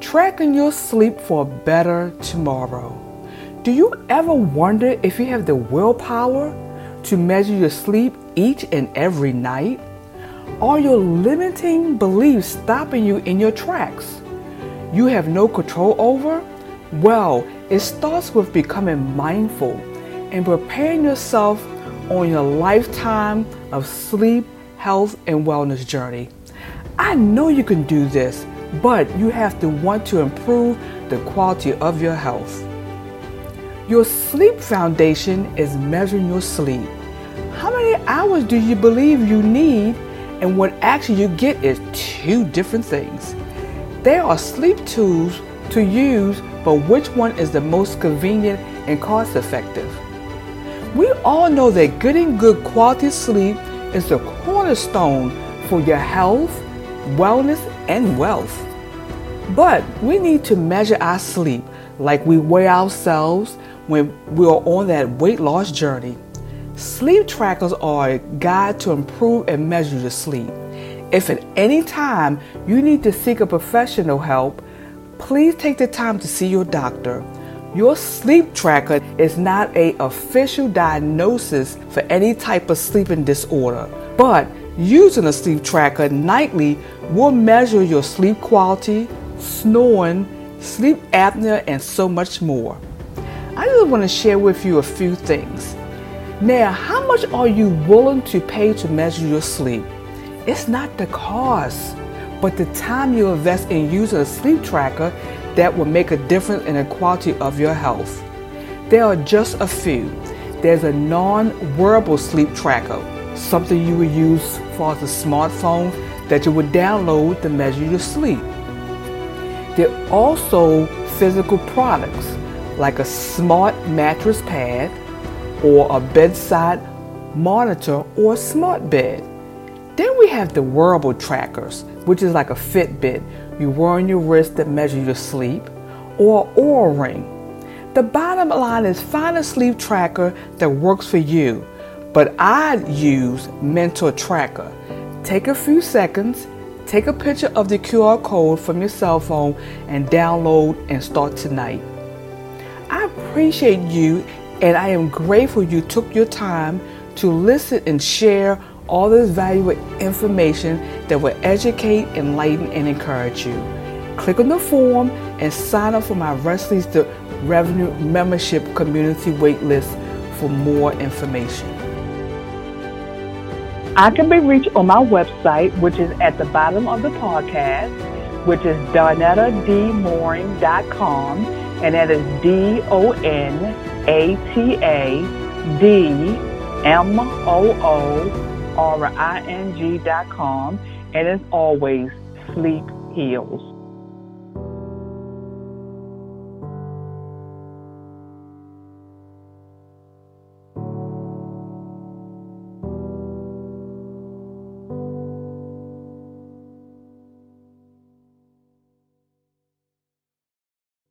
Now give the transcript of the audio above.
tracking your sleep for a better tomorrow. Do you ever wonder if you have the willpower to measure your sleep each and every night? Are your limiting beliefs stopping you in your tracks? You have no control over? Well, it starts with becoming mindful and preparing yourself on your lifetime of sleep, health, and wellness journey. I know you can do this, but you have to want to improve the quality of your health. Your sleep foundation is measuring your sleep. How many hours do you believe you need? And what actually you get is two different things. There are sleep tools to use, but which one is the most convenient and cost effective? We all know that getting good quality sleep is the cornerstone for your health, wellness, and wealth. But we need to measure our sleep like we weigh ourselves when we are on that weight loss journey. Sleep trackers are a guide to improve and measure your sleep. If at any time you need to seek a professional help, please take the time to see your doctor. Your sleep tracker is not a official diagnosis for any type of sleeping disorder, but using a sleep tracker nightly will measure your sleep quality, snoring, sleep apnea, and so much more. I just want to share with you a few things. Now, how much are you willing to pay to measure your sleep? It's not the cost, but the time you invest in using a sleep tracker that will make a difference in the quality of your health. There are just a few. There's a non wearable sleep tracker, something you would use for the smartphone that you would download to measure your sleep. There are also physical products like a smart mattress pad or a bedside monitor or smart bed. Then we have the wearable trackers, which is like a Fitbit you wear on your wrist that measure your sleep, or Oura Ring. The bottom line is find a sleep tracker that works for you, but I use Mental Tracker. Take a few seconds, take a picture of the QR code from your cell phone, and download and start tonight. I appreciate you and I am grateful you took your time to listen and share all this valuable information that will educate, enlighten, and encourage you. Click on the form and sign up for my Restless the Revenue Membership Community waitlist for more information. I can be reached on my website, which is at the bottom of the podcast, which is DonataDMooring.com, and that is D O N A T A D M O O R I N G.com. And as always, sleep heals.